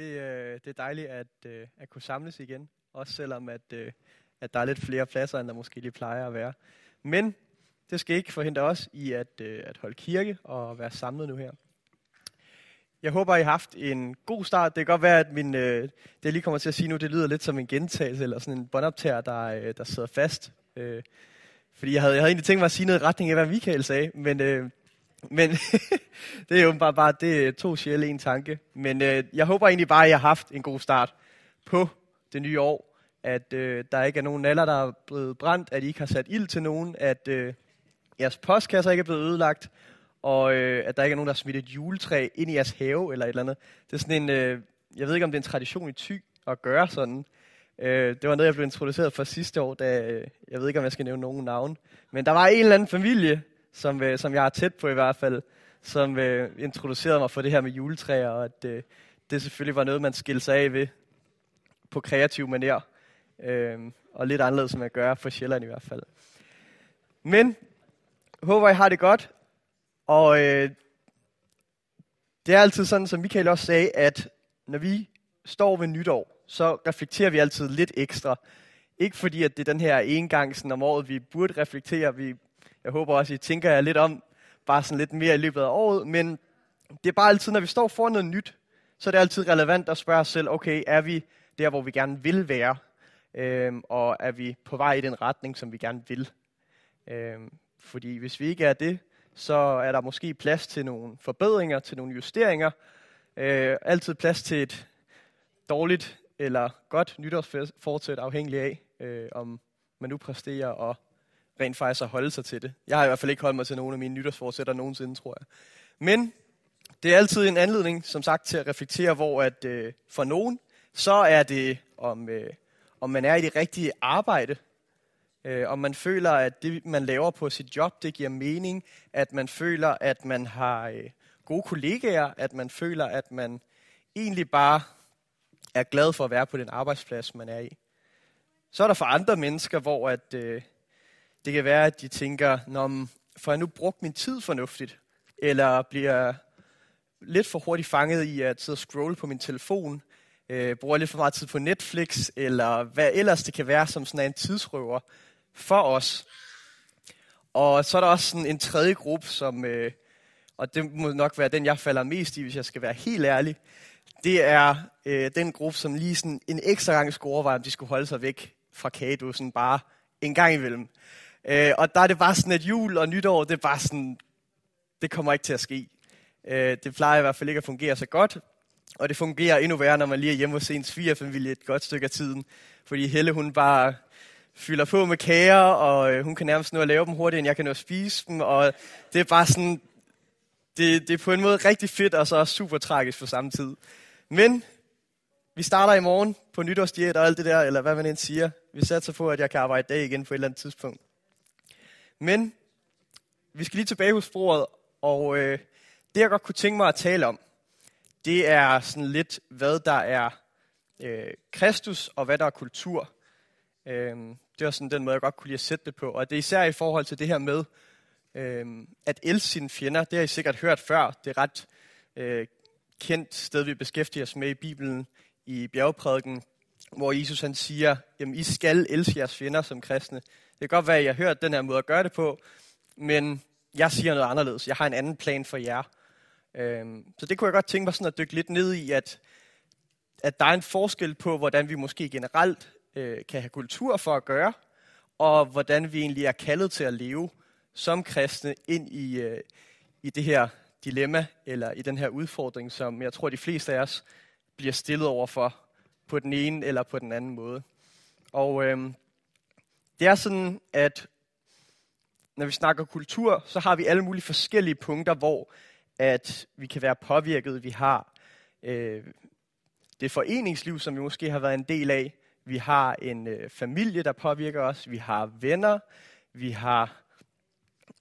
Det, øh, det er dejligt at, øh, at kunne samles igen. Også selvom, at, øh, at der er lidt flere pladser, end der måske lige plejer at være. Men det skal ikke forhindre os i at, øh, at holde kirke og være samlet nu her. Jeg håber, I har haft en god start. Det kan godt være, at min, øh, det jeg lige kommer til at sige nu, det lyder lidt som en gentagelse, eller sådan en båndoptager, der, øh, der sidder fast. Øh, fordi jeg havde, jeg havde egentlig tænkt mig at sige noget i retning af, hvad Michael sagde, men, øh, men det er jo bare, bare det er to sjæle en tanke. Men øh, jeg håber egentlig bare, at jeg har haft en god start på det nye år. At øh, der ikke er nogen naller, der er blevet brændt, at I ikke har sat ild til nogen, at øh, jeres postkasser ikke er blevet ødelagt, og øh, at der ikke er nogen, der har smidt et juletræ ind i jeres have eller et eller andet. Det er sådan en, øh, jeg ved ikke om det er en tradition i Thy at gøre sådan. Øh, det var noget, jeg blev introduceret for sidste år, da, øh, jeg ved ikke, om jeg skal nævne nogen navn. Men der var en eller anden familie, som, øh, som jeg har tæt på i hvert fald, som øh, introducerede mig for det her med juletræer, og at øh, det selvfølgelig var noget, man skilte sig af ved på kreativ manér. Øh, og lidt anderledes, som jeg gør for Sjælland i hvert fald. Men håber, I har det godt. Og øh, det er altid sådan, som Michael også sagde, at når vi står ved nytår, så reflekterer vi altid lidt ekstra. Ikke fordi, at det er den her engang sådan om året, vi burde reflektere. Vi, jeg håber også, I tænker jer lidt om, bare sådan lidt mere i løbet af året. Men det er bare altid, når vi står for noget nyt, så er det altid relevant at spørge os selv, okay, er vi der, hvor vi gerne vil være? Øhm, og er vi på vej i den retning, som vi gerne vil? Øhm, fordi hvis vi ikke er det, så er der måske plads til nogle forbedringer, til nogle justeringer. Øh, altid plads til et dårligt eller godt nytårsfortsæt, afhængig af, øh, om man nu præsterer og rent faktisk at holde sig til det. Jeg har i hvert fald ikke holdt mig til nogen af mine nytårsforsætter nogensinde, tror jeg. Men det er altid en anledning, som sagt, til at reflektere, hvor at øh, for nogen, så er det, om, øh, om man er i det rigtige arbejde, øh, om man føler, at det, man laver på sit job, det giver mening, at man føler, at man har øh, gode kollegaer, at man føler, at man egentlig bare er glad for at være på den arbejdsplads, man er i. Så er der for andre mennesker, hvor at, øh, det kan være, at de tænker, Nå, får jeg nu brugt min tid fornuftigt? Eller bliver lidt for hurtigt fanget i at sidde og scrolle på min telefon? Øh, bruger lidt for meget tid på Netflix? Eller hvad ellers det kan være som sådan en tidsrøver for os. Og så er der også sådan en tredje gruppe, som, øh, og det må nok være den, jeg falder mest i, hvis jeg skal være helt ærlig. Det er øh, den gruppe, som lige sådan en ekstra gang skulle overveje, om de skulle holde sig væk fra kagedåsen bare en gang imellem. Øh, og der er det bare sådan, at jul og nytår, det er bare sådan, det kommer ikke til at ske. Øh, det plejer i hvert fald ikke at fungere så godt. Og det fungerer endnu værre, når man lige er hjemme hos ens svigerfamilie et godt stykke af tiden. Fordi Helle, hun bare fylder på med kager, og øh, hun kan nærmest nå at lave dem hurtigere, end jeg kan nå at spise dem. Og det er bare sådan, det, det er på en måde rigtig fedt, og så også super tragisk på samme tid. Men vi starter i morgen på nytårsdiæt og alt det der, eller hvad man end siger. Vi satser på, at jeg kan arbejde dag igen på et eller andet tidspunkt. Men vi skal lige tilbage hos sporet, og øh, det jeg godt kunne tænke mig at tale om, det er sådan lidt, hvad der er øh, Kristus, og hvad der er kultur. Øh, det var sådan den måde, jeg godt kunne lide at sætte det på. Og det er især i forhold til det her med, øh, at elske sine fjender. Det har I sikkert hørt før. Det er ret øh, kendt sted, vi beskæftiger os med i Bibelen, i bjergprædiken, hvor Jesus han siger, jamen I skal elske jeres fjender som kristne. Det kan godt være, at I har hørt den her måde at gøre det på, men jeg siger noget anderledes. Jeg har en anden plan for jer. Øhm, så det kunne jeg godt tænke mig sådan at dykke lidt ned i, at, at der er en forskel på, hvordan vi måske generelt øh, kan have kultur for at gøre, og hvordan vi egentlig er kaldet til at leve som kristne ind i, øh, i det her dilemma, eller i den her udfordring, som jeg tror, de fleste af os bliver stillet over for på den ene eller på den anden måde. Og øh, det er sådan, at når vi snakker kultur, så har vi alle mulige forskellige punkter, hvor at vi kan være påvirket. Vi har øh, det foreningsliv, som vi måske har været en del af. Vi har en øh, familie, der påvirker os. Vi har venner. Vi har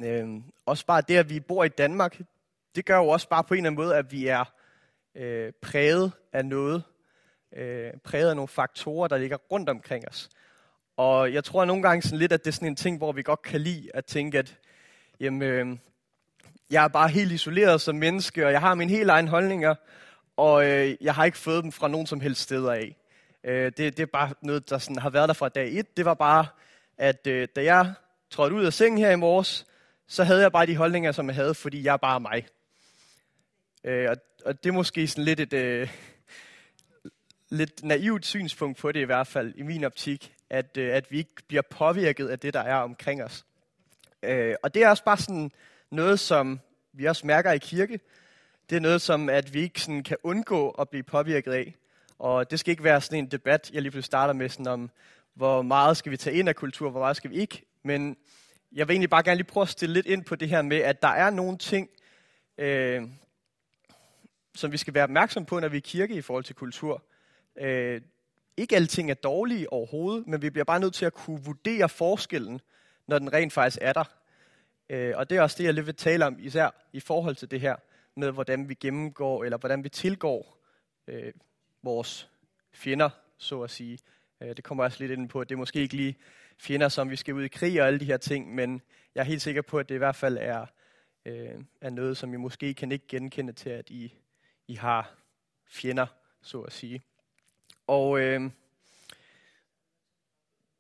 øh, også bare det, at vi bor i Danmark. Det gør jo også bare på en eller anden måde, at vi er øh, præget af noget. Øh, præget af nogle faktorer, der ligger rundt omkring os. Og jeg tror nogle gange sådan lidt, at det er sådan en ting, hvor vi godt kan lide at tænke, at jamen, øh, jeg er bare helt isoleret som menneske, og jeg har mine helt egne holdninger, og øh, jeg har ikke fået dem fra nogen som helst steder af. Øh, det, det er bare noget, der sådan har været der fra dag et. Det var bare, at øh, da jeg trådte ud af sengen her i morges, så havde jeg bare de holdninger, som jeg havde, fordi jeg er bare mig. Øh, og, og det er måske sådan lidt et øh, lidt naivt synspunkt på det i hvert fald, i min optik, at, øh, at vi ikke bliver påvirket af det, der er omkring os. Øh, og det er også bare sådan noget, som vi også mærker i kirke. Det er noget, som at vi ikke sådan kan undgå at blive påvirket af. Og det skal ikke være sådan en debat, jeg lige pludselig starter med, sådan om, hvor meget skal vi tage ind af kultur, hvor meget skal vi ikke. Men jeg vil egentlig bare gerne lige prøve at stille lidt ind på det her med, at der er nogle ting, øh, som vi skal være opmærksom på, når vi er kirke i forhold til kultur. Øh, ikke alting er dårlige overhovedet, men vi bliver bare nødt til at kunne vurdere forskellen, når den rent faktisk er der. Øh, og det er også det, jeg lidt vil tale om, især i forhold til det her med, hvordan vi gennemgår, eller hvordan vi tilgår øh, vores fjender, så at sige. Øh, det kommer også lidt ind på, at det er måske ikke lige fjender, som vi skal ud i krig og alle de her ting, men jeg er helt sikker på, at det i hvert fald er, øh, er noget, som I måske kan ikke genkende til, at I, I har fjender, så at sige. Og øh,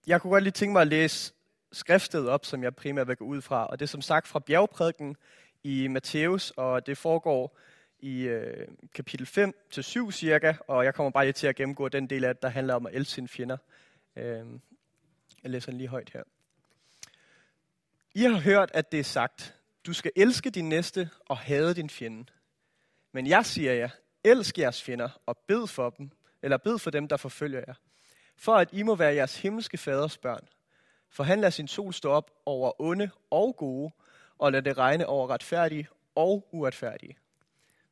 jeg kunne godt lige tænke mig at læse skriftet op, som jeg primært vil gå ud fra. Og det er som sagt fra bjergprædiken i Matthæus, og det foregår i øh, kapitel 5 til 7 cirka, og jeg kommer bare lige til at gennemgå den del af det, der handler om at elske sine fjender. Øh, jeg læser den lige højt her. I har hørt, at det er sagt, du skal elske din næste og hade din fjende. Men jeg siger jer, elsk jeres fjender og bed for dem, eller bed for dem, der forfølger jer. For at I må være jeres himmelske faders børn. For han lader sin sol stå op over onde og gode, og lader det regne over retfærdige og uretfærdige.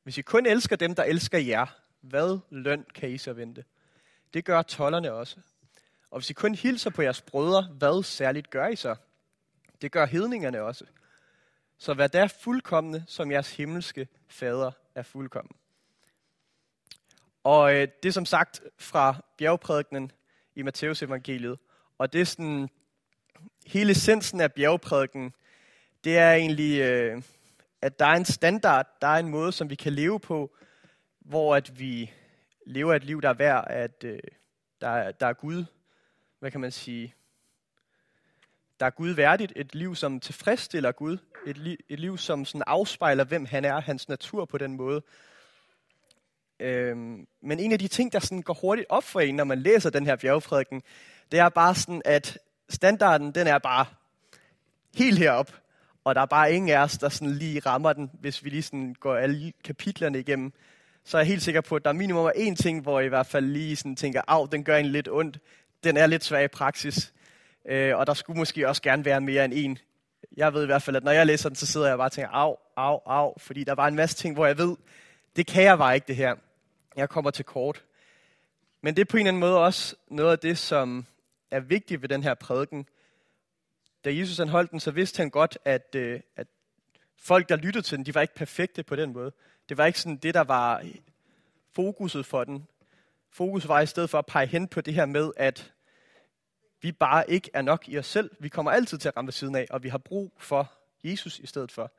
Hvis I kun elsker dem, der elsker jer, hvad løn kan I så vente? Det gør tollerne også. Og hvis I kun hilser på jeres brødre, hvad særligt gør I så? Det gør hedningerne også. Så vær der fuldkommende, som jeres himmelske fader er fuldkommen. Og øh, det er som sagt fra bjergprædikenen i Matteus evangeliet. Og det er sådan, hele essensen af bjergprædiken, det er egentlig, øh, at der er en standard, der er en måde, som vi kan leve på, hvor at vi lever et liv, der er værd, at øh, der, er, der er Gud, hvad kan man sige, der er Gud værdigt, et liv, som tilfredsstiller Gud, et, li- et liv, som sådan afspejler, hvem han er, hans natur på den måde. Øhm, men en af de ting, der sådan går hurtigt op for en, når man læser den her bjergprædiken, det er bare sådan, at standarden, den er bare helt herop. Og der er bare ingen af os, der sådan lige rammer den, hvis vi lige sådan går alle kapitlerne igennem. Så er jeg helt sikker på, at der er minimum en ting, hvor jeg i hvert fald lige sådan tænker, af, den gør en lidt ondt. Den er lidt svag i praksis. Øh, og der skulle måske også gerne være mere end en. Jeg ved i hvert fald, at når jeg læser den, så sidder jeg bare og tænker, af, af, af. Fordi der var en masse ting, hvor jeg ved, det kan jeg bare ikke det her. Jeg kommer til kort. Men det er på en eller anden måde også noget af det, som er vigtigt ved den her prædiken. Da Jesus han holdt den, så vidste han godt, at, øh, at folk, der lyttede til den, de var ikke perfekte på den måde. Det var ikke sådan det, der var øh, fokuset for den. Fokus var i stedet for at pege hen på det her med, at vi bare ikke er nok i os selv. Vi kommer altid til at ramme ved siden af, og vi har brug for Jesus i stedet for.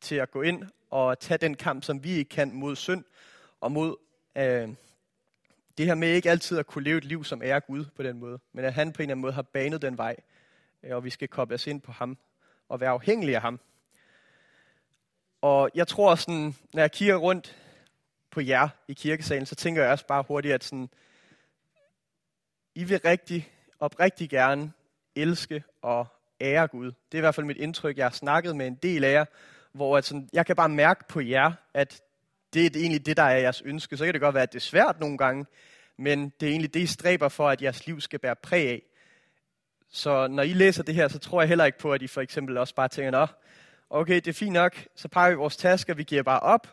Til at gå ind og tage den kamp, som vi ikke kan mod synd og mod øh, det her med ikke altid at kunne leve et liv, som er Gud på den måde, men at han på en eller anden måde har banet den vej, øh, og vi skal koble os ind på ham og være afhængige af ham. Og jeg tror sådan, når jeg kigger rundt på jer i kirkesalen, så tænker jeg også bare hurtigt, at sådan, I vil rigtig, oprigtig gerne elske og ære Gud. Det er i hvert fald mit indtryk. Jeg har snakket med en del af jer, hvor at sådan, jeg kan bare mærke på jer, at det er egentlig det, der er jeres ønske. Så kan det godt være, at det er svært nogle gange, men det er egentlig det, I stræber for, at jeres liv skal bære præg af. Så når I læser det her, så tror jeg heller ikke på, at I for eksempel også bare tænker, Nå, okay, det er fint nok, så pakker vi vores tasker, vi giver bare op,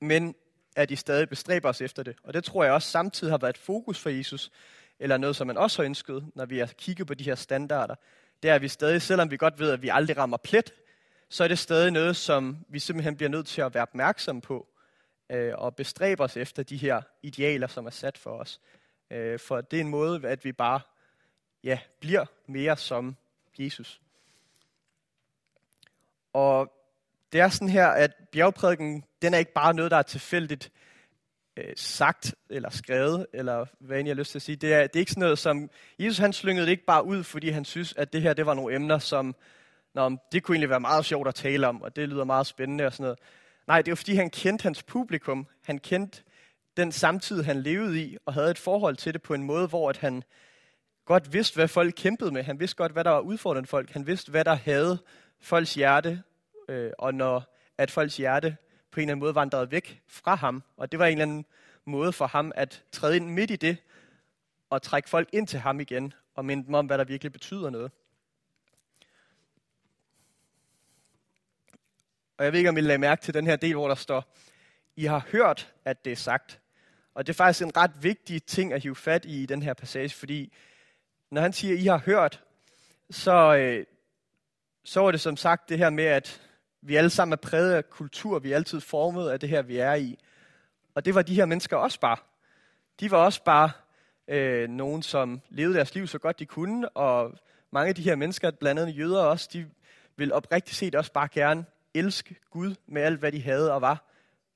men at I stadig bestræber os efter det. Og det tror jeg også samtidig har været et fokus for Jesus, eller noget, som man også har ønsket, når vi har kigget på de her standarder. Det er, at vi stadig, selvom vi godt ved, at vi aldrig rammer plet, så er det stadig noget, som vi simpelthen bliver nødt til at være opmærksom på, øh, og bestræbe os efter de her idealer, som er sat for os. Øh, for det er en måde, at vi bare ja, bliver mere som Jesus. Og det er sådan her, at bjergprædiken, den er ikke bare noget, der er tilfældigt øh, sagt eller skrevet, eller hvad end jeg har lyst til at sige. Det er, det er ikke sådan noget, som... Jesus han slyngede det ikke bare ud, fordi han synes, at det her det var nogle emner, som Nå, det kunne egentlig være meget sjovt at tale om, og det lyder meget spændende og sådan noget. Nej, det var fordi, han kendte hans publikum. Han kendte den samtid, han levede i, og havde et forhold til det på en måde, hvor at han godt vidste, hvad folk kæmpede med. Han vidste godt, hvad der var udfordrende folk. Han vidste, hvad der havde folks hjerte, øh, og når at folks hjerte på en eller anden måde vandrede væk fra ham. Og det var en eller anden måde for ham at træde ind midt i det, og trække folk ind til ham igen, og minde dem om, hvad der virkelig betyder noget. Og jeg ved ikke, om I lagde mærke til den her del, hvor der står, I har hørt, at det er sagt. Og det er faktisk en ret vigtig ting at hive fat i i den her passage, fordi når han siger, I har hørt, så, øh, så er det som sagt det her med, at vi alle sammen er præget af kultur, vi er altid formet af det her, vi er i. Og det var de her mennesker også bare. De var også bare øh, nogen, som levede deres liv så godt de kunne, og mange af de her mennesker, blandt andet jøder også, de vil oprigtigt set også bare gerne elske Gud med alt, hvad de havde og var.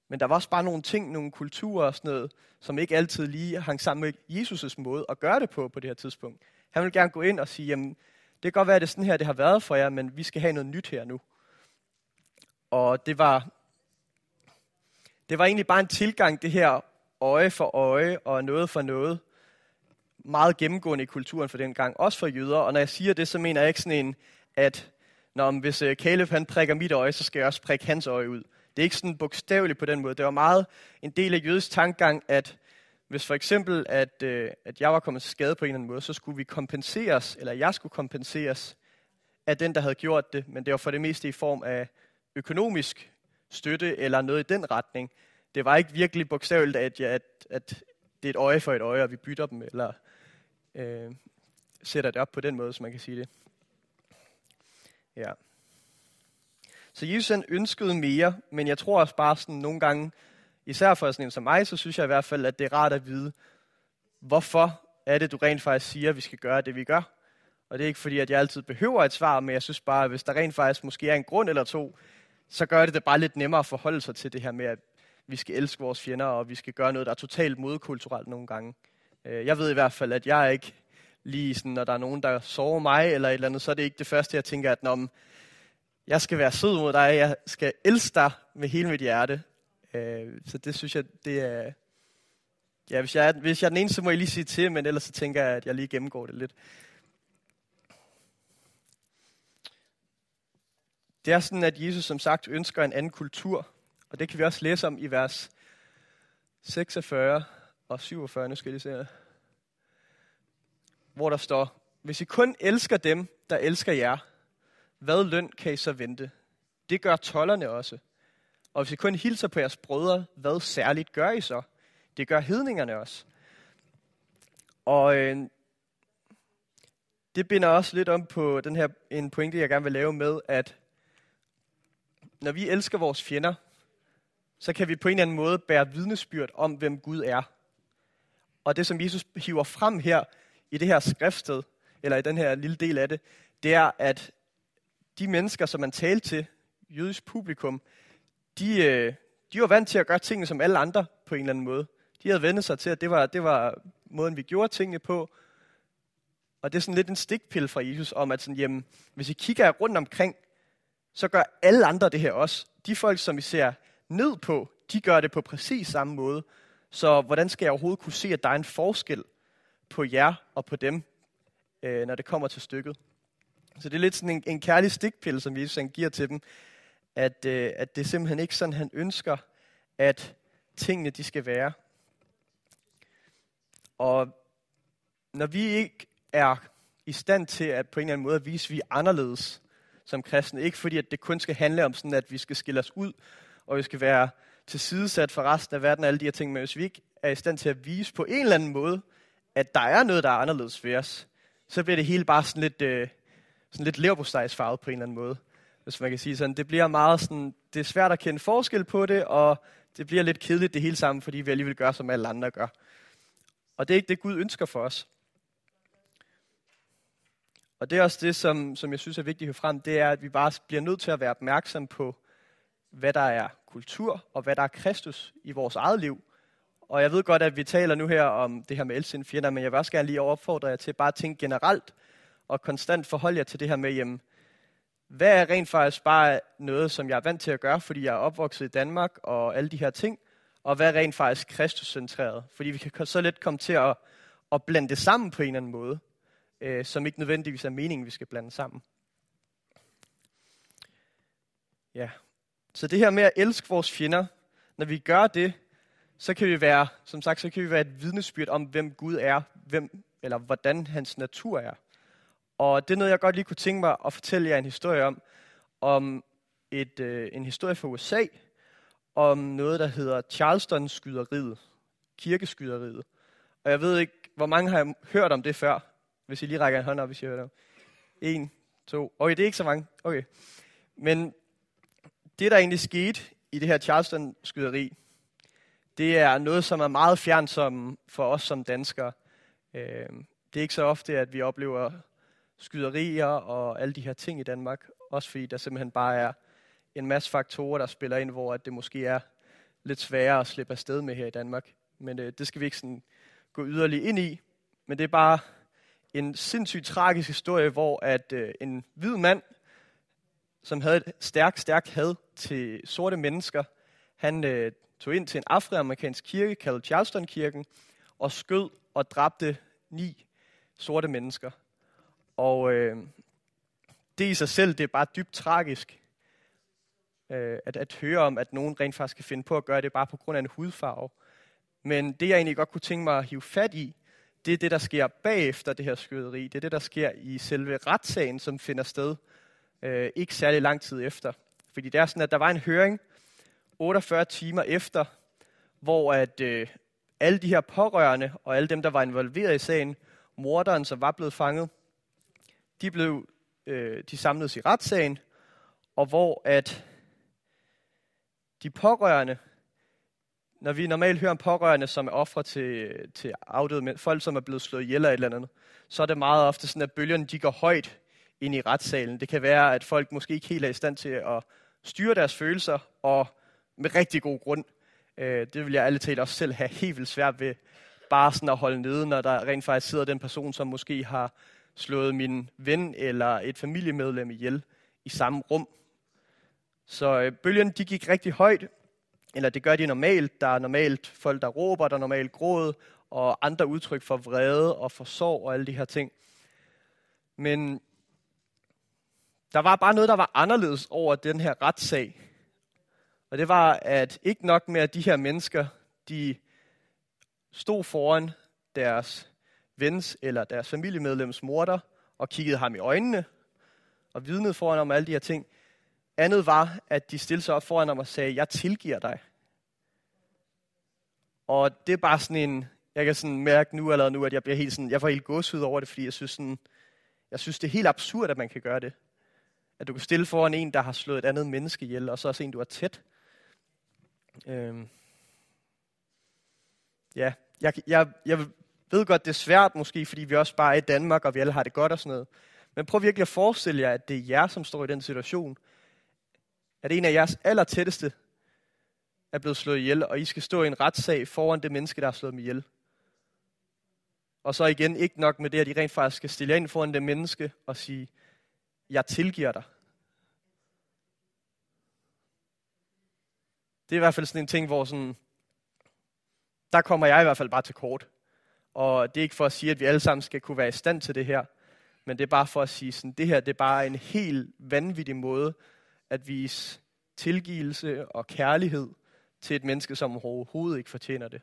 Men der var også bare nogle ting, nogle kulturer og sådan noget, som ikke altid lige hang sammen med Jesus' måde at gøre det på på det her tidspunkt. Han vil gerne gå ind og sige, jamen, det kan godt være, at det er sådan her, det har været for jer, men vi skal have noget nyt her nu. Og det var, det var egentlig bare en tilgang, det her øje for øje og noget for noget. Meget gennemgående i kulturen for den gang, også for jøder. Og når jeg siger det, så mener jeg ikke sådan en, at når, hvis øh, Caleb han prikker mit øje, så skal jeg også prikke hans øje ud. Det er ikke sådan bogstaveligt på den måde. Det var meget en del af jødisk tankegang, at hvis for eksempel, at, øh, at jeg var kommet til skade på en eller anden måde, så skulle vi kompenseres, eller jeg skulle kompenseres af den, der havde gjort det, men det var for det meste i form af økonomisk støtte eller noget i den retning. Det var ikke virkelig bogstaveligt, at, at, at det er et øje for et øje, og vi bytter dem, eller øh, sætter det op på den måde, som man kan sige det. Ja. Så Jesus han ønskede mere, men jeg tror også bare sådan nogle gange, især for sådan en som mig, så synes jeg i hvert fald, at det er rart at vide, hvorfor er det, du rent faktisk siger, at vi skal gøre det, vi gør. Og det er ikke fordi, at jeg altid behøver et svar, men jeg synes bare, at hvis der rent faktisk måske er en grund eller to, så gør det det bare lidt nemmere at forholde sig til det her med, at vi skal elske vores fjender, og vi skal gøre noget, der er totalt modkulturelt nogle gange. Øh, jeg ved i hvert fald, at jeg ikke lige sådan, når der er nogen, der sover mig eller et eller andet, så er det ikke det første, jeg tænker, at når jeg skal være sød mod dig, jeg skal elske dig med hele mit hjerte. Øh, så det synes jeg, det er... Ja, hvis jeg, er, hvis jeg er den eneste, så må jeg lige sige til, men ellers så tænker jeg, at jeg lige gennemgår det lidt. Det er sådan, at Jesus som sagt ønsker en anden kultur, og det kan vi også læse om i vers 46 og 47. Nu skal jeg lige se hvor der står, hvis I kun elsker dem, der elsker jer, hvad løn kan I så vente? Det gør tollerne også. Og hvis I kun hilser på jeres brødre, hvad særligt gør I så? Det gør hedningerne også. Og øh, det binder også lidt om på den her en pointe, jeg gerne vil lave med, at når vi elsker vores fjender, så kan vi på en eller anden måde bære vidnesbyrd om, hvem Gud er. Og det, som Jesus hiver frem her, i det her skriftsted, eller i den her lille del af det, det er, at de mennesker, som man talte til, jødisk publikum, de, øh, de var vant til at gøre tingene som alle andre på en eller anden måde. De havde vendt sig til, at det var, det var måden, vi gjorde tingene på. Og det er sådan lidt en stikpille fra Jesus om, at sådan, jamen, hvis I kigger rundt omkring, så gør alle andre det her også. De folk, som vi ser ned på, de gør det på præcis samme måde. Så hvordan skal jeg overhovedet kunne se, at der er en forskel på jer og på dem, øh, når det kommer til stykket. Så det er lidt sådan en, en kærlig stikpille, som Jesus han giver til dem, at, øh, at det er simpelthen ikke sådan, han ønsker, at tingene de skal være. Og når vi ikke er i stand til at på en eller anden måde at vise, at vi er anderledes som kristne, ikke fordi at det kun skal handle om sådan, at vi skal skille os ud, og vi skal være tilsidesat for resten af verden og alle de her ting, men hvis vi ikke er i stand til at vise på en eller anden måde, at der er noget, der er anderledes ved os, så bliver det hele bare sådan lidt, øh, sådan lidt leverpostejsfarvet på en eller anden måde. Hvis man kan sige sådan. Det bliver meget sådan, det er svært at kende forskel på det, og det bliver lidt kedeligt det hele sammen, fordi vi alligevel gør, som alle andre gør. Og det er ikke det, Gud ønsker for os. Og det er også det, som, som jeg synes er vigtigt at frem, det er, at vi bare bliver nødt til at være opmærksom på, hvad der er kultur, og hvad der er Kristus i vores eget liv, og jeg ved godt, at vi taler nu her om det her med elsinde fjender, men jeg vil også gerne lige opfordre jer til bare at tænke generelt og konstant forholde jer til det her med, jamen, hvad er rent faktisk bare noget, som jeg er vant til at gøre, fordi jeg er opvokset i Danmark og alle de her ting, og hvad er rent faktisk kristuscentreret? Fordi vi kan så let komme til at, at blande det sammen på en eller anden måde, øh, som ikke nødvendigvis er meningen, vi skal blande sammen. Ja, så det her med at elske vores fjender, når vi gør det, så kan vi være, som sagt, så kan vi være et vidnesbyrd om, hvem Gud er, hvem, eller hvordan hans natur er. Og det er noget, jeg godt lige kunne tænke mig at fortælle jer en historie om, om et, øh, en historie fra USA, om noget, der hedder Charleston-skyderiet, kirkeskyderiet. Og jeg ved ikke, hvor mange har hørt om det før, hvis I lige rækker en hånd op, hvis I hører det. En, to, okay, det er ikke så mange. Okay. Men det, der egentlig skete i det her Charleston-skyderi, det er noget, som er meget fjernt som, for os som danskere. Øh, det er ikke så ofte, at vi oplever skyderier og alle de her ting i Danmark. Også fordi der simpelthen bare er en masse faktorer, der spiller ind, hvor at det måske er lidt sværere at slippe afsted med her i Danmark. Men øh, det skal vi ikke sådan gå yderligere ind i. Men det er bare en sindssygt tragisk historie, hvor at øh, en hvid mand, som havde et stærkt, stærkt had til sorte mennesker, han øh, tog ind til en afroamerikansk kirke, kaldet Charleston-kirken, og skød og dræbte ni sorte mennesker. Og øh, det i sig selv, det er bare dybt tragisk, øh, at, at høre om, at nogen rent faktisk kan finde på at gøre det bare på grund af en hudfarve. Men det, jeg egentlig godt kunne tænke mig at hive fat i, det er det, der sker bagefter det her skyderi. Det er det, der sker i selve retssagen, som finder sted øh, ikke særlig lang tid efter. Fordi det er sådan, at der var en høring 48 timer efter, hvor at øh, alle de her pårørende og alle dem, der var involveret i sagen, morderen, som var blevet fanget, de blev øh, de samledes i retssagen, og hvor at de pårørende, når vi normalt hører om pårørende, som er ofre til, til afdøde folk, som er blevet slået ihjel eller et eller andet, så er det meget ofte sådan, at bølgerne de går højt ind i retssalen. Det kan være, at folk måske ikke helt er i stand til at styre deres følelser, og med rigtig god grund. Øh, det vil jeg alle talt også selv have helt vildt svært ved, bare sådan at holde nede, når der rent faktisk sidder den person, som måske har slået min ven eller et familiemedlem ihjel i samme rum. Så øh, bølgen de gik rigtig højt, eller det gør de normalt. Der er normalt folk, der råber, der er normalt gråd, og andre udtryk for vrede og for sorg og alle de her ting. Men der var bare noget, der var anderledes over den her retssag. Og det var, at ikke nok med, at de her mennesker, de stod foran deres vens eller deres familiemedlems morter og kiggede ham i øjnene og vidnede foran om alle de her ting. Andet var, at de stillede sig op foran ham og sagde, jeg tilgiver dig. Og det er bare sådan en, jeg kan sådan mærke nu eller nu, at jeg bliver helt sådan, jeg får helt gåshud over det, fordi jeg synes sådan, jeg synes det er helt absurd, at man kan gøre det. At du kan stille foran en, der har slået et andet menneske ihjel, og så også en, du er tæt. Øhm. Ja, jeg, jeg, jeg ved godt, det er svært måske, fordi vi også bare er i Danmark, og vi alle har det godt og sådan noget. Men prøv virkelig at forestille jer, at det er jer, som står i den situation. At en af jeres allertætteste er blevet slået ihjel, og I skal stå i en retssag foran det menneske, der har slået dem ihjel. Og så igen, ikke nok med det, at I rent faktisk skal stille jer ind foran det menneske og sige, jeg tilgiver dig. Det er i hvert fald sådan en ting, hvor sådan, der kommer jeg i hvert fald bare til kort. Og det er ikke for at sige, at vi alle sammen skal kunne være i stand til det her, men det er bare for at sige, sådan, det her det er bare en helt vanvittig måde at vise tilgivelse og kærlighed til et menneske, som overhovedet ikke fortjener det.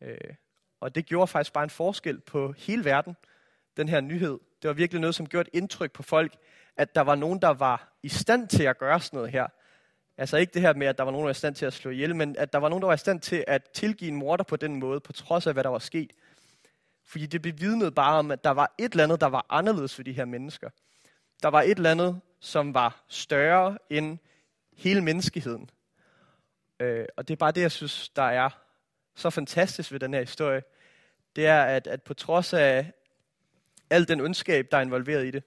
Øh, og det gjorde faktisk bare en forskel på hele verden, den her nyhed. Det var virkelig noget, som gjorde et indtryk på folk, at der var nogen, der var i stand til at gøre sådan noget her. Altså ikke det her med, at der var nogen, der var i stand til at slå ihjel, men at der var nogen, der var i stand til at tilgive en morder på den måde, på trods af, hvad der var sket. Fordi det bevidnede bare om, at der var et eller andet, der var anderledes for de her mennesker. Der var et eller andet, som var større end hele menneskeheden. Øh, og det er bare det, jeg synes, der er så fantastisk ved den her historie. Det er, at, at på trods af al den ondskab, der er involveret i det,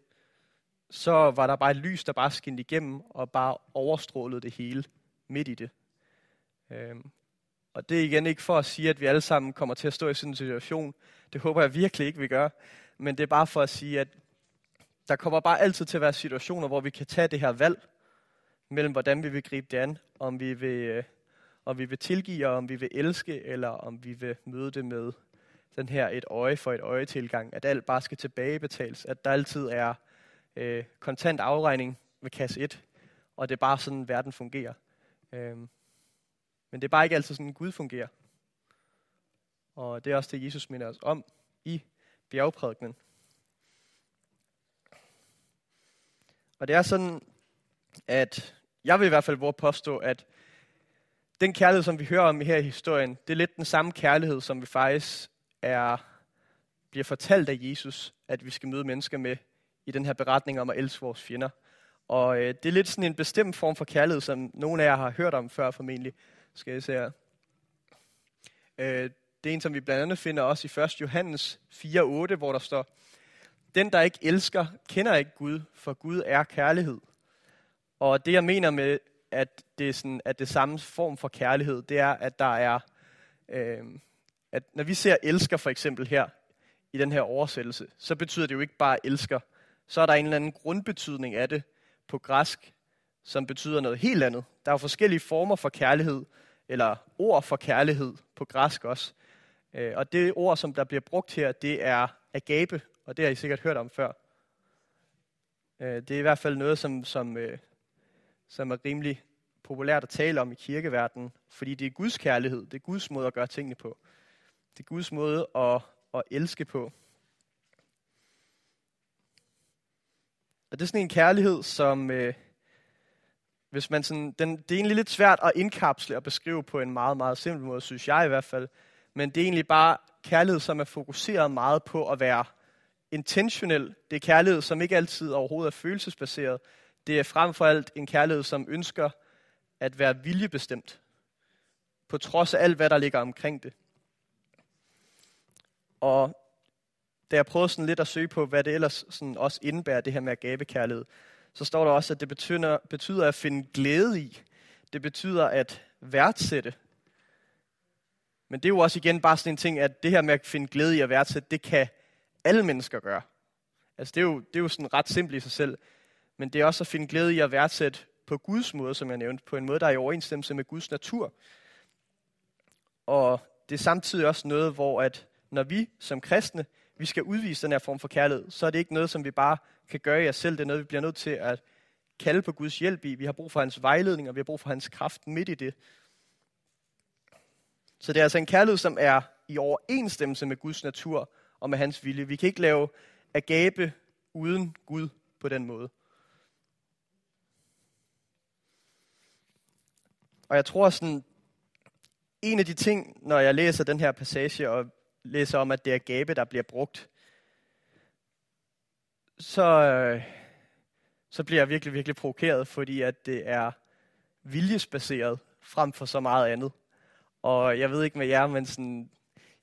så var der bare et lys, der bare skinnede igennem og bare overstrålede det hele midt i det. Øhm, Og det er igen ikke for at sige, at vi alle sammen kommer til at stå i sådan en situation. Det håber jeg virkelig ikke, vi gør. Men det er bare for at sige, at der kommer bare altid til at være situationer, hvor vi kan tage det her valg mellem, hvordan vi vil gribe det an. Om vi vil, øh, om vi vil tilgive, og om vi vil elske, eller om vi vil møde det med den her et øje for et øje tilgang. At alt bare skal tilbagebetales. At der altid er øh, kontant afregning ved kasse 1. Og det er bare sådan, verden fungerer. Øh, men det er bare ikke altid sådan, Gud fungerer. Og det er også det, Jesus minder os om i bjergprædikenen. Og det er sådan, at jeg vil i hvert fald våge påstå, at den kærlighed, som vi hører om her i historien, det er lidt den samme kærlighed, som vi faktisk er, bliver fortalt af Jesus, at vi skal møde mennesker med i den her beretning om at elske vores fjender. Og øh, det er lidt sådan en bestemt form for kærlighed, som nogle af jer har hørt om før formentlig. Skal jeg se her. Øh, det er en, som vi blandt andet finder også i 1. Johannes 4.8, hvor der står, Den, der ikke elsker, kender ikke Gud, for Gud er kærlighed. Og det, jeg mener med, at det er, sådan, at det samme form for kærlighed, det er, at der er, øh, at når vi ser elsker for eksempel her, i den her oversættelse, så betyder det jo ikke bare elsker. Så er der en eller anden grundbetydning af det på græsk, som betyder noget helt andet. Der er jo forskellige former for kærlighed, eller ord for kærlighed på græsk også. Øh, og det ord, som der bliver brugt her, det er agape, og det har I sikkert hørt om før. Øh, det er i hvert fald noget, som, som, øh, som er rimelig populært at tale om i kirkeverdenen, fordi det er Guds kærlighed, det er Guds måde at gøre tingene på. Det er Guds måde at, at elske på. Og det er sådan en kærlighed, som, øh, hvis man sådan, den, det er egentlig lidt svært at indkapsle og beskrive på en meget, meget simpel måde, synes jeg i hvert fald. Men det er egentlig bare kærlighed, som er fokuseret meget på at være intentionel. Det er kærlighed, som ikke altid overhovedet er følelsesbaseret. Det er frem for alt en kærlighed, som ønsker at være viljebestemt. På trods af alt, hvad der ligger omkring det. Og da jeg prøvede sådan lidt at søge på, hvad det ellers sådan også indebærer, det her med at gabe kærlighed, så står der også, at det betyder, betyder at finde glæde i. Det betyder at værdsætte. Men det er jo også igen bare sådan en ting, at det her med at finde glæde i at værdsætte, det kan alle mennesker gøre. Altså det er jo, det er jo sådan ret simpelt i sig selv. Men det er også at finde glæde i at værdsætte på Guds måde, som jeg nævnte, på en måde, der er i overensstemmelse med Guds natur. Og det er samtidig også noget, hvor at når vi som kristne, vi skal udvise den her form for kærlighed, så er det ikke noget, som vi bare kan gøre i os selv. Det er noget, vi bliver nødt til at kalde på Guds hjælp i. Vi har brug for hans vejledning, og vi har brug for hans kraft midt i det. Så det er altså en kærlighed, som er i overensstemmelse med Guds natur og med hans vilje. Vi kan ikke lave agape uden Gud på den måde. Og jeg tror sådan, en af de ting, når jeg læser den her passage og læser om, at det er gabe, der bliver brugt, så, øh, så bliver jeg virkelig, virkelig provokeret, fordi at det er viljesbaseret frem for så meget andet. Og jeg ved ikke med jer, men sådan,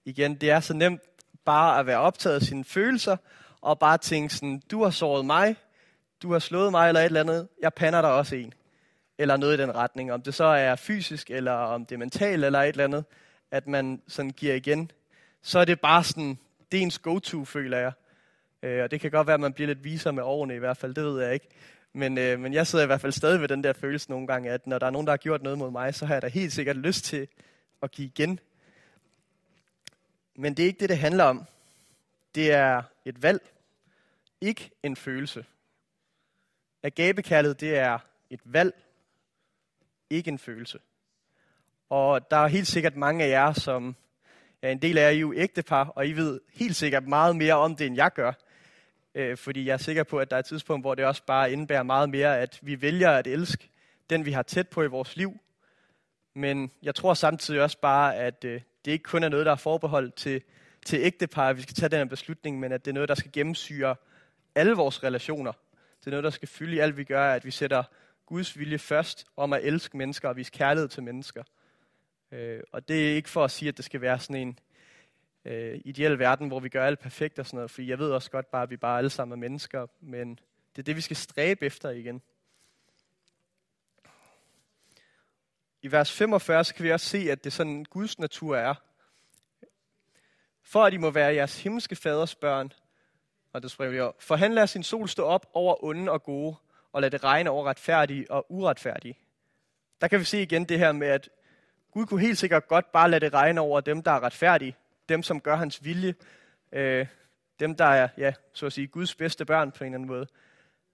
igen, det er så nemt bare at være optaget af sine følelser, og bare tænke sådan, du har såret mig, du har slået mig eller et eller andet, jeg pander dig også en. Eller noget i den retning. Om det så er fysisk, eller om det er mentalt, eller et eller andet, at man sådan giver igen. Så er det bare sådan, det er ens go-to, føler jeg. Øh, og det kan godt være, at man bliver lidt visere med årene i hvert fald, det ved jeg ikke. Men, øh, men jeg sidder i hvert fald stadig ved den der følelse nogle gange, at når der er nogen, der har gjort noget mod mig, så har jeg da helt sikkert lyst til at give igen. Men det er ikke det, det handler om. Det er et valg, ikke en følelse. Agabekærlighed, det er et valg, ikke en følelse. Og der er helt sikkert mange af jer, som ja, en del af jer er jo ægtepar, og I ved helt sikkert meget mere om det, end jeg gør. Øh, fordi jeg er sikker på, at der er et tidspunkt, hvor det også bare indebærer meget mere, at vi vælger at elske den, vi har tæt på i vores liv. Men jeg tror samtidig også bare, at øh, det ikke kun er noget, der er forbeholdt til, til ægtepar, at vi skal tage den her beslutning, men at det er noget, der skal gennemsyre alle vores relationer. Det er noget, der skal fylde i alt, vi gør, at vi sætter Guds vilje først om at elske mennesker og vise kærlighed til mennesker. Øh, og det er ikke for at sige, at det skal være sådan en øh, ideel verden, hvor vi gør alt perfekt og sådan noget, fordi jeg ved også godt bare, at vi bare alle sammen er mennesker, men det er det, vi skal stræbe efter igen. i vers 45, så kan vi også se, at det sådan Guds natur er. For at I må være jeres himmelske faders børn, og det springer vi også, for han lader sin sol stå op over onde og gode, og lade det regne over retfærdige og uretfærdige. Der kan vi se igen det her med, at Gud kunne helt sikkert godt bare lade det regne over dem, der er retfærdige, dem, som gør hans vilje, øh, dem, der er, ja, så at sige, Guds bedste børn på en eller anden måde.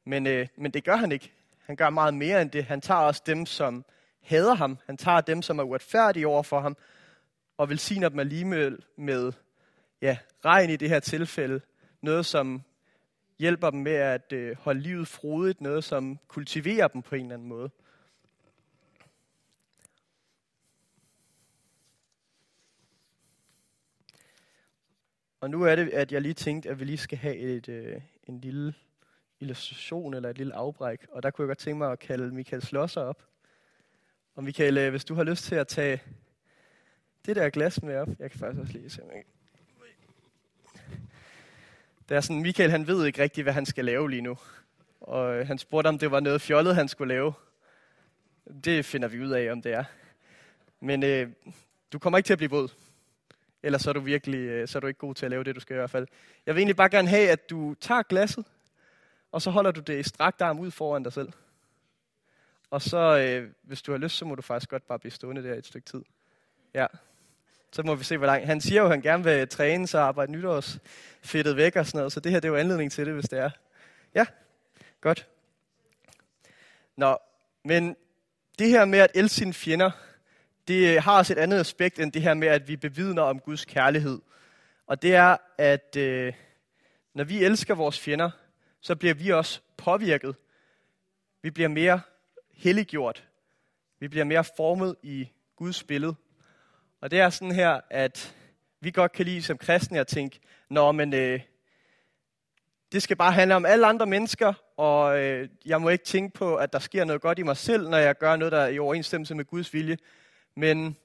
Men, øh, men det gør han ikke. Han gør meget mere end det. Han tager også dem, som hader ham. Han tager dem, som er uretfærdige over for ham, og velsigner dem alligevel med ja, regn i det her tilfælde. Noget, som hjælper dem med at øh, holde livet frodigt. Noget, som kultiverer dem på en eller anden måde. Og nu er det, at jeg lige tænkte, at vi lige skal have et, øh, en lille illustration eller et lille afbræk. Og der kunne jeg godt tænke mig at kalde Michael Slosser op. Og Michael, øh, hvis du har lyst til at tage det der glas med op. Jeg kan faktisk også lige se, om jeg det er sådan, Michael han ved ikke rigtigt, hvad han skal lave lige nu. Og øh, han spurgte, om det var noget fjollet, han skulle lave. Det finder vi ud af, om det er. Men øh, du kommer ikke til at blive våd. Ellers så er du virkelig øh, så er du ikke god til at lave det, du skal i hvert fald. Jeg vil egentlig bare gerne have, at du tager glasset, og så holder du det i strakt arm ud foran dig selv. Og så, øh, hvis du har lyst, så må du faktisk godt bare blive stående der et stykke tid. Ja. Så må vi se, hvor langt. Han siger jo, at han gerne vil træne sig og arbejde nytårsfedtet væk og sådan noget. Så det her det er jo anledning til det, hvis det er. Ja, godt. Nå, men det her med at elske sine fjender, det øh, har også et andet aspekt end det her med, at vi bevidner om Guds kærlighed. Og det er, at øh, når vi elsker vores fjender, så bliver vi også påvirket. Vi bliver mere helliggjort. Vi bliver mere formet i Guds billede. Og det er sådan her, at vi godt kan lide som kristne at tænke, Nå, men øh, det skal bare handle om alle andre mennesker, og øh, jeg må ikke tænke på, at der sker noget godt i mig selv, når jeg gør noget, der er i overensstemmelse med Guds vilje. Men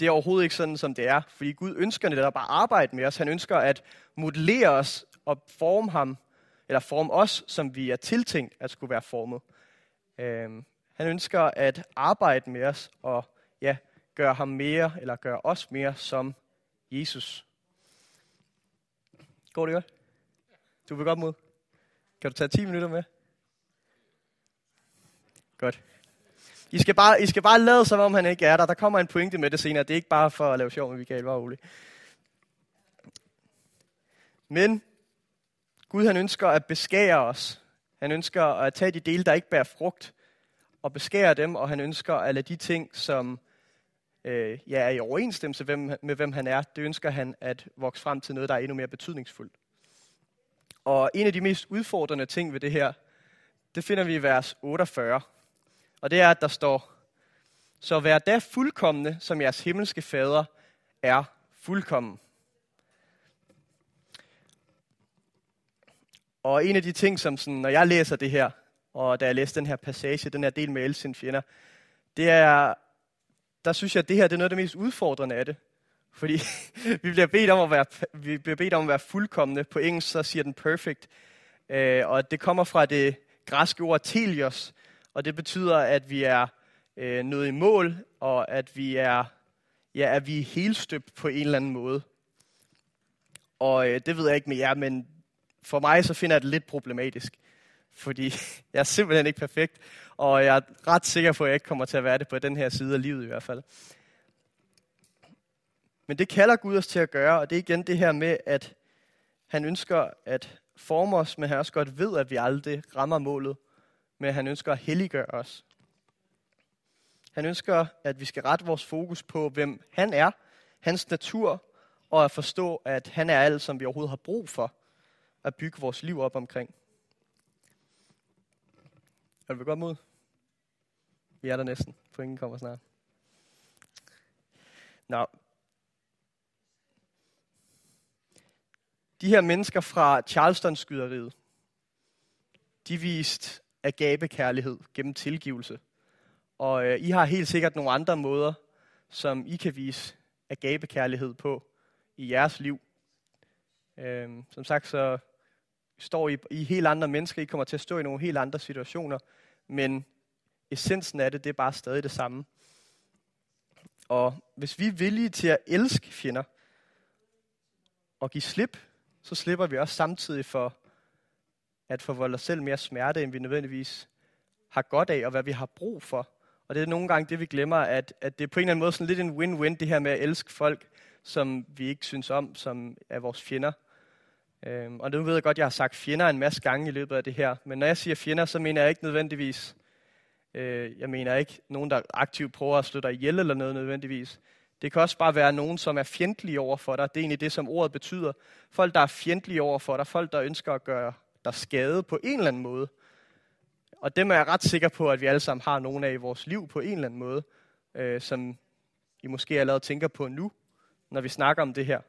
det er overhovedet ikke sådan, som det er, fordi Gud ønsker netop bare at arbejde med os. Han ønsker at modellere os og forme ham, eller forme os, som vi er tiltænkt at skulle være formet. Øhm, han ønsker at arbejde med os og ja, gøre ham mere, eller gøre os mere som Jesus. Går det godt? Du vil godt mod? Kan du tage 10 minutter med? Godt. I skal, bare, I skal bare lade, som om han ikke er der. Der kommer en pointe med det senere. Det er ikke bare for at lave sjov med Michael, var rolig. Men Gud han ønsker at beskære os. Han ønsker at tage de dele, der ikke bærer frugt, og beskære dem, og han ønsker at lade de ting, som øh, ja, er i overensstemmelse med, med, hvem han er, det ønsker han at vokse frem til noget, der er endnu mere betydningsfuldt. Og en af de mest udfordrende ting ved det her, det finder vi i vers 48. Og det er, at der står, så vær da fuldkommende, som jeres himmelske fader er fuldkommen. Og en af de ting, som sådan, når jeg læser det her, og da jeg læste den her passage, den her del med Elsins fjender, det er, der synes jeg, at det her det er noget af det mest udfordrende af det. Fordi vi bliver bedt om at være, vi bliver bedt om at være fuldkommende. På engelsk så siger den perfect. Øh, og det kommer fra det græske ord telios. Og det betyder, at vi er øh, nået i mål, og at vi er, ja, at vi er helstøbt på en eller anden måde. Og øh, det ved jeg ikke med jer, men for mig så finder jeg det lidt problematisk. Fordi jeg er simpelthen ikke perfekt, og jeg er ret sikker på, at jeg ikke kommer til at være det på den her side af livet i hvert fald. Men det kalder Gud os til at gøre, og det er igen det her med, at han ønsker at forme os, men han også godt ved, at vi aldrig rammer målet, men han ønsker at helliggøre os. Han ønsker, at vi skal rette vores fokus på, hvem han er, hans natur, og at forstå, at han er alt, som vi overhovedet har brug for at bygge vores liv op omkring. Er du godt mod? Vi er der næsten. Pointen kommer snart. Nå. De her mennesker fra Charleston-skyderiet, de viste agape-kærlighed gennem tilgivelse. Og øh, I har helt sikkert nogle andre måder, som I kan vise agape-kærlighed på i jeres liv. Øh, som sagt, så står I, I helt andre mennesker, I kommer til at stå i nogle helt andre situationer, men essensen af det, det er bare stadig det samme. Og hvis vi er villige til at elske fjender og give slip, så slipper vi også samtidig for at forvolde os selv mere smerte, end vi nødvendigvis har godt af, og hvad vi har brug for. Og det er nogle gange det, vi glemmer, at, at det er på en eller anden måde sådan lidt en win-win, det her med at elske folk, som vi ikke synes om, som er vores fjender. Øhm, og nu ved jeg godt, at jeg har sagt fjender en masse gange i løbet af det her, men når jeg siger fjender, så mener jeg ikke nødvendigvis, øh, jeg mener ikke nogen, der aktivt prøver at slå dig ihjel eller noget nødvendigvis. Det kan også bare være nogen, som er fjendtlige over for dig. Det er egentlig det, som ordet betyder. Folk, der er fjendtlige over for dig. Folk, der ønsker at gøre dig skade på en eller anden måde. Og dem er jeg ret sikker på, at vi alle sammen har nogen af i vores liv på en eller anden måde, øh, som I måske allerede tænker på nu, når vi snakker om det her.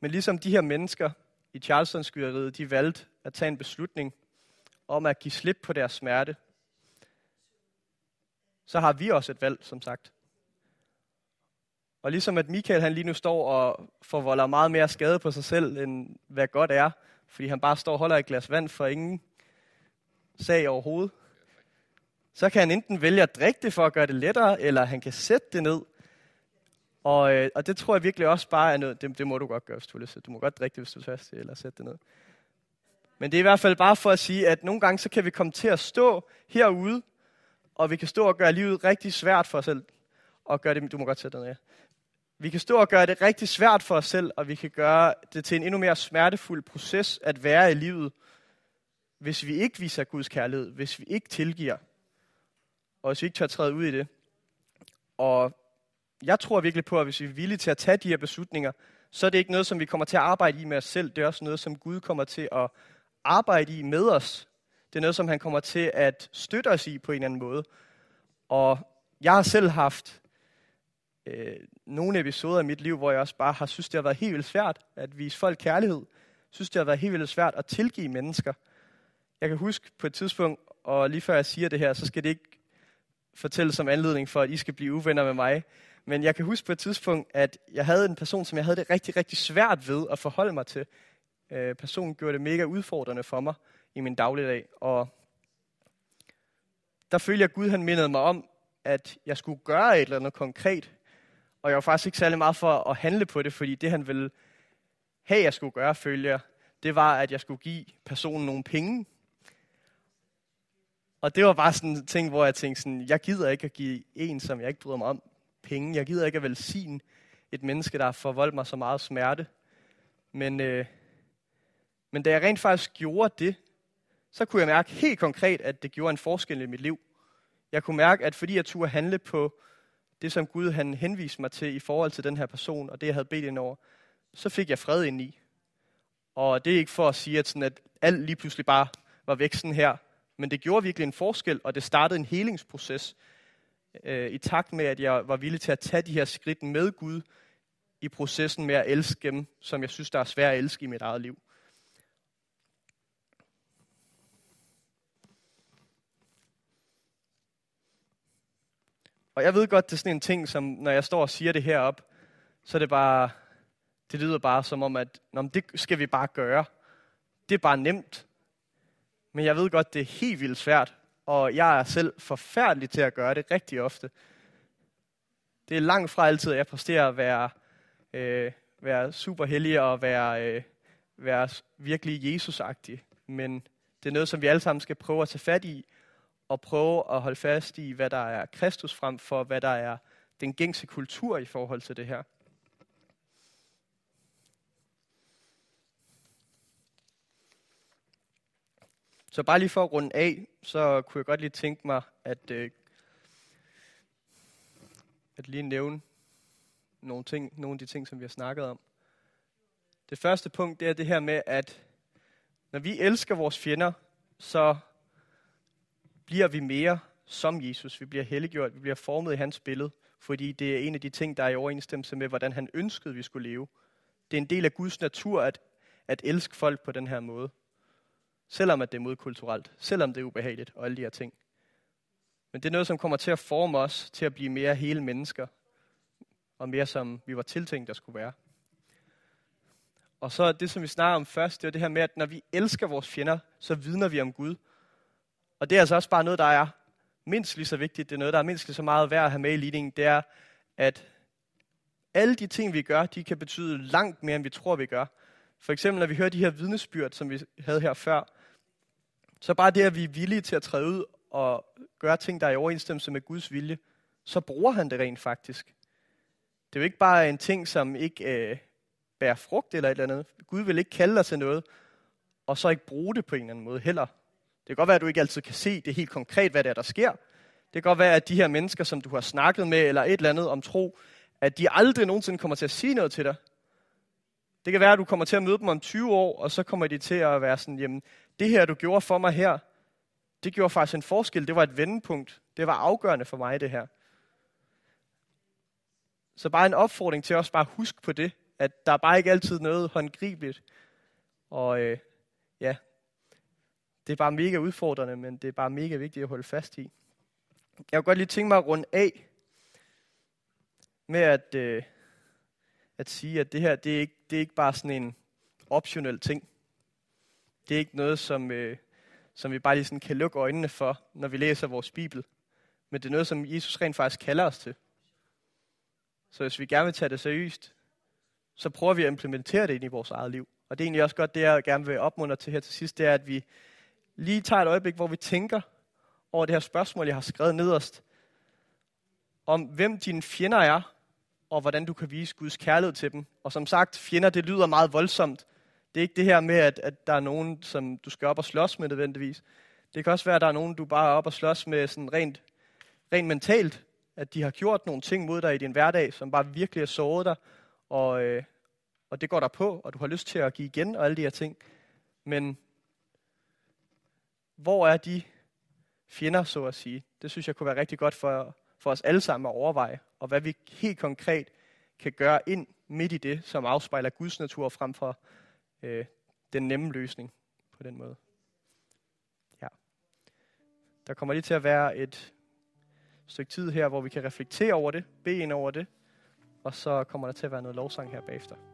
Men ligesom de her mennesker i Charleston-skyderiet, de valgte at tage en beslutning om at give slip på deres smerte, så har vi også et valg, som sagt. Og ligesom at Michael han lige nu står og forvolder meget mere skade på sig selv, end hvad godt er, fordi han bare står og holder et glas vand for ingen sag overhovedet, så kan han enten vælge at drikke det for at gøre det lettere, eller han kan sætte det ned. Og, øh, og det tror jeg virkelig også bare er noget, det, det må du godt gøre, hvis du vil. Du må godt drikke det, hvis du er fast eller sætte det ned. Men det er i hvert fald bare for at sige, at nogle gange så kan vi komme til at stå herude, og vi kan stå og gøre livet rigtig svært for os selv. Og gøre det, du må godt sætte dig ned. Vi kan stå og gøre det rigtig svært for os selv, og vi kan gøre det til en endnu mere smertefuld proces at være i livet, hvis vi ikke viser Guds kærlighed, hvis vi ikke tilgiver, og hvis vi ikke tør træde ud i det. Og jeg tror virkelig på, at hvis vi er villige til at tage de her beslutninger, så er det ikke noget, som vi kommer til at arbejde i med os selv. Det er også noget, som Gud kommer til at arbejde i med os. Det er noget, som han kommer til at støtte os i på en eller anden måde. Og jeg har selv haft øh, nogle episoder i mit liv, hvor jeg også bare har synes, det har været helt vildt svært at vise folk kærlighed. synes, det har været helt vildt svært at tilgive mennesker. Jeg kan huske på et tidspunkt, og lige før jeg siger det her, så skal det ikke fortælles som anledning for, at I skal blive uvenner med mig. Men jeg kan huske på et tidspunkt, at jeg havde en person, som jeg havde det rigtig, rigtig svært ved at forholde mig til. Øh, personen gjorde det mega udfordrende for mig i min dagligdag. Og der følte jeg, at Gud han mindede mig om, at jeg skulle gøre et eller andet konkret. Og jeg var faktisk ikke særlig meget for at handle på det, fordi det han ville have, jeg skulle gøre, følger, det var, at jeg skulle give personen nogle penge. Og det var bare sådan en ting, hvor jeg tænkte sådan, jeg gider ikke at give en, som jeg ikke bryder mig om, penge. Jeg gider ikke at velsigne et menneske, der har forvoldt mig så meget smerte. Men, øh, men da jeg rent faktisk gjorde det, så kunne jeg mærke helt konkret, at det gjorde en forskel i mit liv. Jeg kunne mærke, at fordi jeg turde handle på det, som Gud han henviste mig til i forhold til den her person, og det, jeg havde bedt ind over, så fik jeg fred ind i. Og det er ikke for at sige, at, sådan, at alt lige pludselig bare var væk sådan her, men det gjorde virkelig en forskel, og det startede en helingsproces, øh, i takt med, at jeg var villig til at tage de her skridt med Gud i processen med at elske dem, som jeg synes, der er svært at elske i mit eget liv. Og jeg ved godt, det er sådan en ting, som når jeg står og siger det herop, så er det bare, det lyder bare som om, at Nå, det skal vi bare gøre. Det er bare nemt. Men jeg ved godt, det er helt vildt svært, og jeg er selv forfærdelig til at gøre det rigtig ofte. Det er langt fra altid, at jeg præsterer at være, øh, være super heldig og være, øh, være virkelig Jesusagtig. Men det er noget, som vi alle sammen skal prøve at tage fat i, og prøve at holde fast i, hvad der er Kristus frem for, hvad der er den gængse kultur i forhold til det her. Så bare lige for at runde af, så kunne jeg godt lige tænke mig at, øh, at lige nævne nogle, ting, nogle af de ting, som vi har snakket om. Det første punkt, det er det her med, at når vi elsker vores fjender, så bliver vi mere som Jesus. Vi bliver helliggjort, vi bliver formet i hans billede, fordi det er en af de ting, der er i overensstemmelse med, hvordan han ønskede, vi skulle leve. Det er en del af Guds natur at, at elske folk på den her måde. Selvom at det er modkulturelt. Selvom det er ubehageligt og alle de her ting. Men det er noget, som kommer til at forme os til at blive mere hele mennesker. Og mere som vi var tiltænkt, der skulle være. Og så det, som vi snakker om først, det er det her med, at når vi elsker vores fjender, så vidner vi om Gud. Og det er altså også bare noget, der er mindst lige så vigtigt. Det er noget, der er mindst lige så meget værd at have med i ligningen. Det er, at alle de ting, vi gør, de kan betyde langt mere, end vi tror, vi gør. For eksempel, når vi hører de her vidnesbyrd, som vi havde her før, så bare det, at vi er villige til at træde ud og gøre ting, der er i overensstemmelse med Guds vilje, så bruger han det rent faktisk. Det er jo ikke bare en ting, som ikke øh, bærer frugt eller et eller andet. Gud vil ikke kalde dig til noget, og så ikke bruge det på en eller anden måde heller. Det kan godt være, at du ikke altid kan se det helt konkret, hvad det er, der sker. Det kan godt være, at de her mennesker, som du har snakket med, eller et eller andet om tro, at de aldrig nogensinde kommer til at sige noget til dig. Det kan være, at du kommer til at møde dem om 20 år, og så kommer de til at være sådan, jamen, det her, du gjorde for mig her, det gjorde faktisk en forskel. Det var et vendepunkt. Det var afgørende for mig, det her. Så bare en opfordring til os bare husk på det, at der er bare ikke altid noget håndgribeligt. Og øh, ja, det er bare mega udfordrende, men det er bare mega vigtigt at holde fast i. Jeg kunne godt lige tænke mig at runde af med at, øh, at sige, at det her, det er, ikke, det er ikke bare sådan en optionel ting. Det er ikke noget, som, øh, som vi bare lige sådan kan lukke øjnene for, når vi læser vores Bibel. Men det er noget, som Jesus rent faktisk kalder os til. Så hvis vi gerne vil tage det seriøst, så prøver vi at implementere det ind i vores eget liv. Og det er egentlig også godt, det jeg gerne vil opmuntre til her til sidst, det er, at vi lige tager et øjeblik, hvor vi tænker over det her spørgsmål, jeg har skrevet nederst, om hvem dine fjender er, og hvordan du kan vise Guds kærlighed til dem. Og som sagt, fjender, det lyder meget voldsomt. Det er ikke det her med, at, at der er nogen, som du skal op og slås med nødvendigvis. Det kan også være, at der er nogen, du bare er op og slås med sådan rent, rent mentalt. At de har gjort nogle ting mod dig i din hverdag, som bare virkelig har såret dig. Og, øh, og det går der på, og du har lyst til at give igen og alle de her ting. Men hvor er de fjender, så at sige? Det synes jeg kunne være rigtig godt for, for os alle sammen at overveje, og hvad vi helt konkret kan gøre ind midt i det, som afspejler Guds natur frem for øh, den nemme løsning på den måde. Ja. Der kommer lige til at være et stykke tid her, hvor vi kan reflektere over det, bede ind over det, og så kommer der til at være noget lovsang her bagefter.